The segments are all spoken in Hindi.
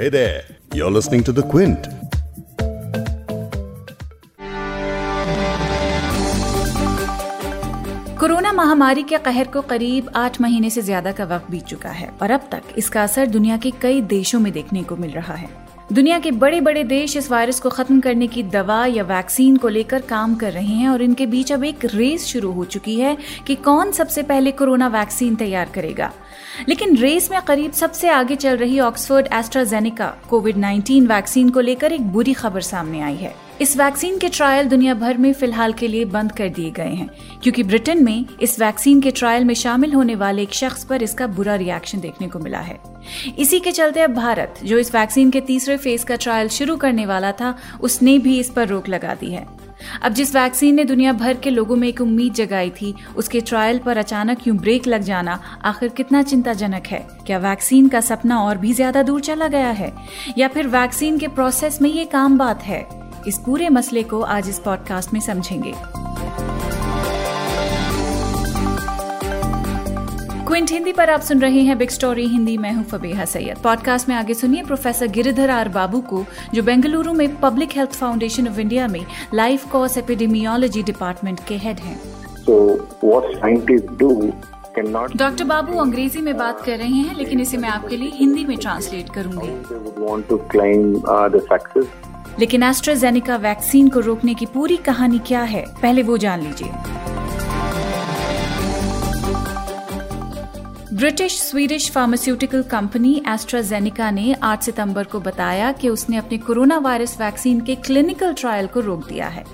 Hey there, you're listening to The Quint. Corona महामारी के कहर को करीब आठ महीने से ज़्यादा का वक्त बीत चुका है और अब तक इसका असर दुनिया के कई देशों में देखने को मिल रहा है दुनिया के बड़े बड़े देश इस वायरस को खत्म करने की दवा या वैक्सीन को लेकर काम कर रहे हैं और इनके बीच अब एक रेस शुरू हो चुकी है कि कौन सबसे पहले कोरोना वैक्सीन तैयार करेगा लेकिन रेस में करीब सबसे आगे चल रही ऑक्सफोर्ड एस्ट्राजेनिका कोविड 19 वैक्सीन को लेकर एक बुरी खबर सामने आई है। इस वैक्सीन के ट्रायल दुनिया भर में फ़िलहाल के लिए बंद कर दिए गए हैं, क्योंकि ब्रिटेन में इस वैक्सीन के ट्रायल में शामिल होने वाले एक शख्स पर इसका बुरा रिएक्शन देखने को मिला है। इसी के चलते अब भारत, जो इस वैक्सीन के तीसरे फ़ेज़ का ट्रायल शुरू करने वाला था, उसने भी इस पर रोक लगा दी है। अब जिस वैक्सीन ने दुनिया भर के लोगों में एक उम्मीद जगाई थी, उसके ट्रायल पर अचानक यूँ ब्रेक लग जाना आखिर कितना चिंताजनक है। क्या वैक्सीन का सपना और भी ज़्यादा दूर चला गया है? या फिर वैक्सीन के प्रोसेस में ये काम बात है? इस पूरे मसले को आज इस पॉडकास्ट में समझेंगे। क्विंट हिंदी पर आप सुन रहे हैं बिग स्टोरी हिंदी मैं हूँ फबीहा सैयद। पॉडकास्ट में आगे सुनिए प्रोफेसर गिरिधर आर बाबू को जो बेंगलुरु में public health foundation of India में लाइफ कॉस एपिडेमियोलॉजी डिपार्टमेंट के हेड हैं। डॉक्टर बाबू अंग्रेज़ी में बात कर रहे हैं लेकिन इसे मैं आपके लिए हिंदी में ट्रांसलेट करूँगी। लेकिन एस्ट्राजेनिका वैक्सीन को रोकने की पूरी कहानी क्या है पहले वो जान लीजिए। British Swedish pharmaceutical company AstraZeneca ने 8 सितंबर को बताया कि उसने अपने कोरोना वायरस वैक्सीन के क्लिनिकल ट्रायल को रोक दिया है।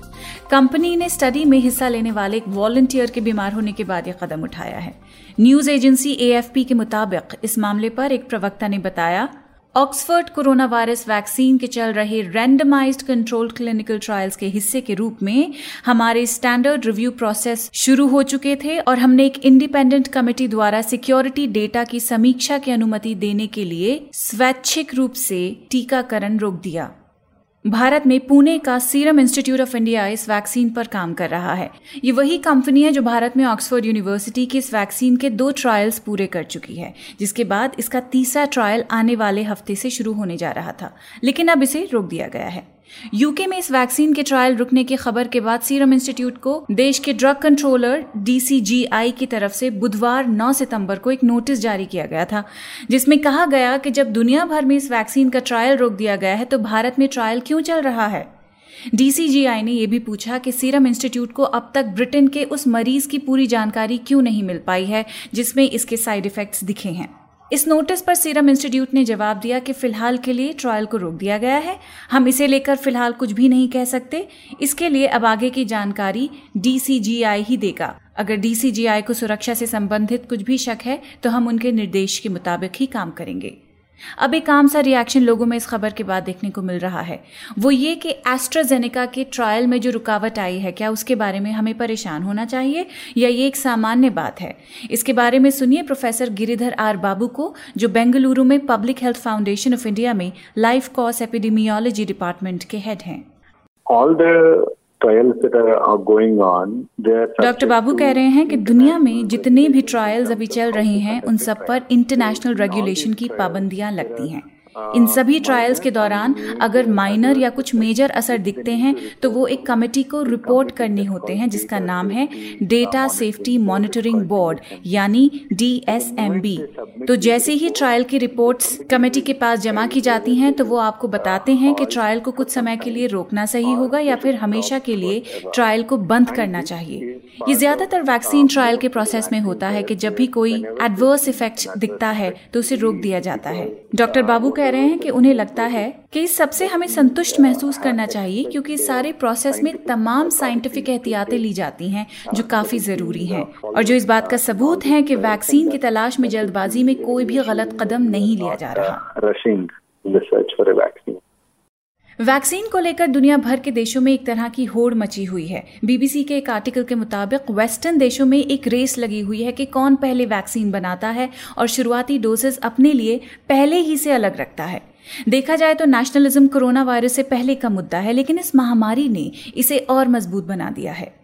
कंपनी ने स्टडी में हिस्सा लेने वाले एक वॉलंटियर के बीमार होने के बाद यह कदम उठाया है। न्यूज़ एजेंसी एएफपी के मुताबिक इस मामले पर एक प्रवक्ता ने बताया ऑक्सफर्ड कोरोना वायरस वैक्सीन के चल रहे रैंडमाइज्ड कंट्रोल्ड क्लिनिकल ट्रायल्स के हिस्से के रूप में हमारे स्टैंडर्ड रिव्यू प्रोसेस शुरू हो चुके थे और हमने एक इंडिपेंडेंट कमेटी द्वारा सिक्योरिटी डेटा की समीक्षा की अनुमति देने के लिए स्वैच्छिक रूप से टीकाकरण रोक दिया। भारत में पुणे का सीरम इंस्टीट्यूट ऑफ़ इंडिया इस वैक्सीन पर काम कर रहा है। ये वही कंपनी है जो भारत में ऑक्सफोर्ड यूनिवर्सिटी की इस वैक्सीन के दो ट्रायल्स पूरे कर चुकी है, जिसके बाद इसका तीसरा ट्रायल आने वाले हफ़्ते से शुरू होने जा रहा था। लेकिन अब इसे रोक दिया गया है। यूके में इस वैक्सीन के ट्रायल रुकने की खबर के बाद सीरम इंस्टीट्यूट को देश के ड्रग कंट्रोलर डीसीजीआई की तरफ़ से बुधवार 9 सितंबर को एक नोटिस जारी किया गया था, जिसमें कहा गया कि जब दुनिया भर में इस वैक्सीन का ट्रायल रोक दिया गया है तो भारत में ट्रायल क्यों चल रहा है? डीसीजीआई ने यह भी पूछा कि सीरम इंस्टीट्यूट को अब तक ब्रिटेन के उस मरीज़ की पूरी जानकारी क्यों नहीं मिल पाई है, जिसमें इसके साइड इफेक्ट्स दिखे हैं। इस नोटिस पर सीरम इंस्टीट्यूट ने जवाब दिया कि फ़िलहाल के लिए ट्रायल को रोक दिया गया है। हम इसे लेकर फ़िलहाल कुछ भी नहीं कह सकते। इसके लिए अब आगे की जानकारी डीसीजीआई ही देगा। अगर डीसीजीआई को सुरक्षा से संबंधित कुछ भी शक है तो हम उनके निर्देश के मुताबिक ही काम करेंगे। अब एक आम सा रिएक्शन लोगों में इस खबर के बाद देखने को मिल रहा है। वो ये कि एस्ट्राजेनेका के ट्रायल में जो रुकावट आई है, क्या उसके बारे में हमें परेशान होना चाहिए या ये एक सामान्य बात है? इसके बारे में सुनिए प्रोफेसर गिरिधर आर बाबू को, जो बेंगलुरु में public health foundation of India में लाइफ कॉस एपिडेमियोलॉजी डिपार्टमेंट के हेड हैं। डॉक्टर बाबू कह रहे हैं कि दुनिया में जितने भी ट्रायल्स अभी चल रहे हैं उन सब पर इंटरनेशनल रेगुलेशन की पाबंदियाँ लगती हैं। इन सभी ट्रायल्स के दौरान अगर माइनर या कुछ मेजर असर दिखते हैं तो वो एक कमेटी को रिपोर्ट करने होते हैं, जिसका नाम है डेटा सेफ्टी मॉनिटरिंग बोर्ड यानी डीएसएमबी तो जैसे ही ट्रायल की रिपोर्ट्स कमेटी के पास जमा की जाती हैं तो वो आपको बताते हैं कि ट्रायल को कुछ समय के लिए रोकना सही होगा या फिर हमेशा के लिए ट्रायल को बंद करना चाहिए। ये ज़्यादातर वैक्सीन ट्रायल के प्रोसेस में होता है कि जब भी कोई एडवर्स इफ़ेक्ट दिखता है तो उसे रोक दिया जाता है। डॉक्टर बाबू कह रहे हैं कि उन्हें लगता है कि इस सबसे हमें संतुष्ट महसूस करना चाहिए क्योंकि सारे प्रोसेस में तमाम साइंटिफिक एहतियातें ली जाती हैं, जो काफ़ी ज़रूरी हैं। और जो इस बात का सबूत है कि वैक्सीन की तलाश में जल्दबाजी में कोई भी गलत कदम नहीं लिया जा रहा। वैक्सीन को लेकर दुनिया भर के देशों में एक तरह की होड़ मची हुई है। बीबीसी के एक आर्टिकल के मुताबिक वेस्टर्न देशों में एक रेस लगी हुई है कि कौन पहले वैक्सीन बनाता है और शुरुआती डोजेस अपने लिए पहले ही से अलग रखता है। देखा जाए तो नेशनलिज्म कोरोना वायरस से पहले का मुद्दा है, लेकिन इस महामारी ने इसे और मज़बूत बना दिया है।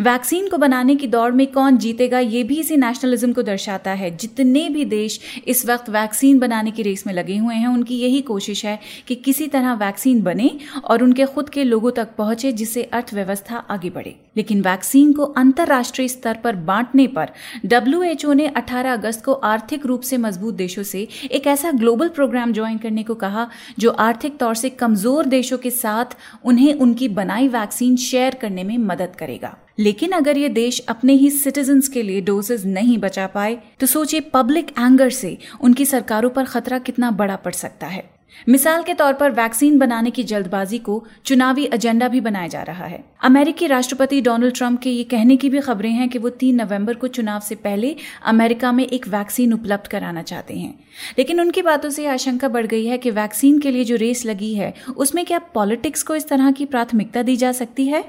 वैक्सीन को बनाने की दौड़ में कौन जीतेगा, ये भी इसी नेशनलिज्म को दर्शाता है। जितने भी देश इस वक्त वैक्सीन बनाने की रेस में लगे हुए हैं, उनकी यही कोशिश है कि किसी तरह वैक्सीन बने और उनके खुद के लोगों तक पहुँचे, जिससे अर्थव्यवस्था आगे बढ़े। लेकिन वैक्सीन को अंतर्राष्ट्रीय स्तर पर बांटने पर डब्ल्यूएचओ ने 18 अगस्त को आर्थिक रूप से मज़बूत देशों से एक ऐसा ग्लोबल प्रोग्राम ज्वाइन करने को कहा, जो आर्थिक तौर से कमज़ोर देशों के साथ उन्हें उनकी बनाई वैक्सीन शेयर करने में मदद करेगा। लेकिन अगर ये देश अपने ही सिटीजन्स के लिए डोजेज नहीं बचा पाए तो सोचिए पब्लिक एंगर से उनकी सरकारों पर खतरा कितना बड़ा पड़ सकता है। मिसाल के तौर पर वैक्सीन बनाने की जल्दबाजी को चुनावी एजेंडा भी बनाया जा रहा है। अमेरिकी राष्ट्रपति डोनाल्ड ट्रंप के ये कहने की भी खबरें हैं कि वो तीन नवंबर को चुनाव से पहले अमेरिका में एक वैक्सीन उपलब्ध कराना चाहते हैं। लेकिन उनकी बातों से आशंका बढ़ गई है कि वैक्सीन के लिए जो रेस लगी है, उसमें क्या पॉलिटिक्स को इस तरह की प्राथमिकता दी जा सकती है?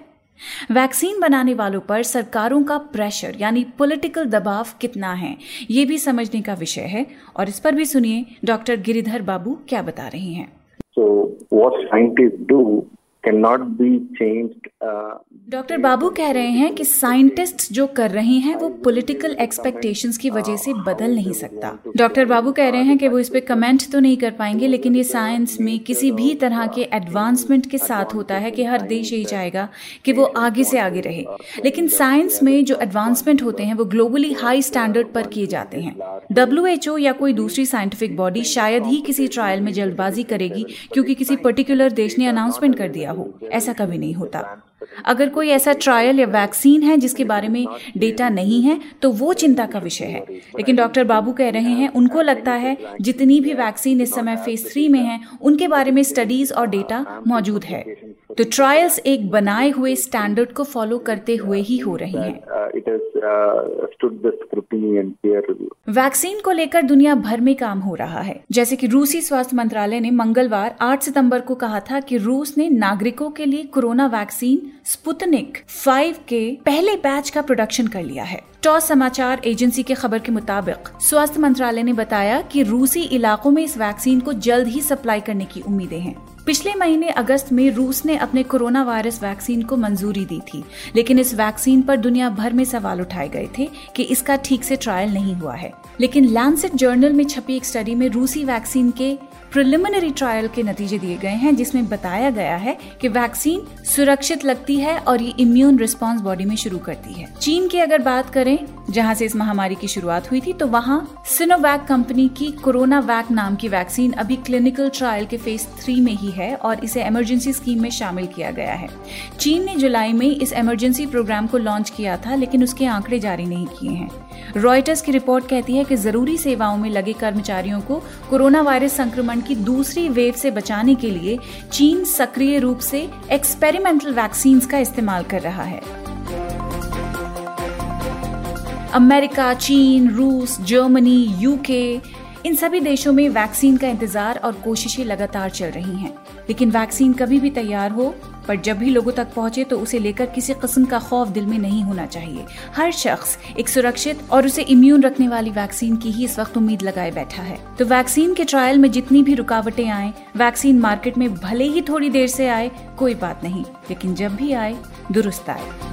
वैक्सीन बनाने वालों पर सरकारों का प्रेशर, यानी पॉलिटिकल दबाव कितना है, ये भी समझने का विषय है। और इस पर भी सुनिए डॉक्टर गिरिधर बाबू क्या बता रहे हैं। So cannot be changed. Doctor Babu कह रहे हैं कि साइंटिस्ट जो कर रहे हैं, वो पॉलिटिकल एक्सपेक्टेशंस की वजह से बदल नहीं सकता। डॉक्टर बाबू कह रहे हैं कि वो इस पे कमेंट तो नहीं कर पाएँगे, लेकिन ये साइंस में किसी भी तरह के एडवांसमेंट के साथ होता है कि हर देश यही चाहेगा कि वो आगे से आगे रहे। लेकिन साइंस में जो एडवांसमेंट होते हैं, वो ग्लोबली हाई स्टैंडर्ड पर किए जाते हैं। डब्ल्यूएचओ या कोई दूसरी साइंटिफिक बॉडी शायद ही किसी ट्रायल में जल्दबाजी करेगी, क्योंकि किसी पर्टिकुलर देश ने अनाउंसमेंट कर दिया। हो ऐसा कभी नहीं होता। अगर कोई ऐसा ट्रायल या वैक्सीन है जिसके बारे में डेटा नहीं है तो वो चिंता का विषय है। लेकिन डॉक्टर बाबू कह रहे हैं, उनको लगता है, जितनी भी वैक्सीन इस समय फ़ेज़ थ्री में है, उनके बारे में स्टडीज़ और डेटा मौजूद है। तो ट्रायल्स एक बनाए हुए स्टैंडर्ड को फॉलो करते हुए ही हो रही हैं। वैक्सीन को लेकर दुनिया भर में काम हो रहा है। जैसे कि रूसी स्वास्थ्य मंत्रालय ने मंगलवार 8 सितंबर को कहा था कि रूस ने नागरिकों के लिए कोरोना वैक्सीन स्पुतनिक 5 के पहले बैच का प्रोडक्शन कर लिया है। टॉस समाचार एजेंसी के खबर के मुताबिक, स्वास्थ्य मंत्रालय ने बताया कि रूसी इलाकों में इस वैक्सीन को जल्द ही सप्लाई करने की उम्मीदें हैं। पिछले महीने अगस्त में रूस ने अपने कोरोना वायरस वैक्सीन को मंजूरी दी थी, लेकिन इस वैक्सीन पर दुनिया भर में सवाल उठाए गए थे कि इसका ठीक से ट्रायल नहीं हुआ है। लेकिन लैंसेट जर्नल में छपी एक स्टडी में रूसी वैक्सीन के प्रिलिमिनरी ट्रायल के नतीजे दिए गए हैं, जिसमें बताया गया है कि वैक्सीन सुरक्षित लगती है और ये इम्यून रिस्पांस बॉडी में शुरू करती है। चीन की अगर बात करें, जहाँ से इस महामारी की शुरुआत हुई थी तो वहाँ सिनोवैक कंपनी की कोरोना वैक नाम की वैक्सीन अभी क्लिनिकल ट्रायल के फ़ेज़ थ्री में ही है और इसे इमरजेंसी स्कीम में शामिल किया गया है। चीन ने जुलाई में इस इमरजेंसी प्रोग्राम को लॉन्च किया था, लेकिन उसके आंकड़े जारी नहीं किए हैं। रॉयटर्स की रिपोर्ट कहती है कि ज़रूरी सेवाओं में लगे कर्मचारियों को कोरोना वायरस संक्रमण की दूसरी वेव से बचाने के लिए चीन सक्रिय रूप से एक्सपेरिमेंटल वैक्सीन का इस्तेमाल कर रहा है। अमेरिका, चीन, रूस, जर्मनी यूके इन सभी देशों में वैक्सीन का इंतज़ार और कोशिशें लगातार चल रही हैं। लेकिन वैक्सीन कभी भी तैयार हो पर जब भी लोगों तक पहुँचे तो उसे लेकर किसी किस्म का खौफ दिल में नहीं होना चाहिए। हर शख्स एक सुरक्षित और उसे इम्यून रखने वाली वैक्सीन की ही इस वक्त उम्मीद लगाए बैठा है। तो वैक्सीन के ट्रायल में जितनी भी रुकावटें आए वैक्सीन मार्केट में भले ही थोड़ी देर से आए, कोई बात नहीं। लेकिन जब भी आए, दुरुस्त आए।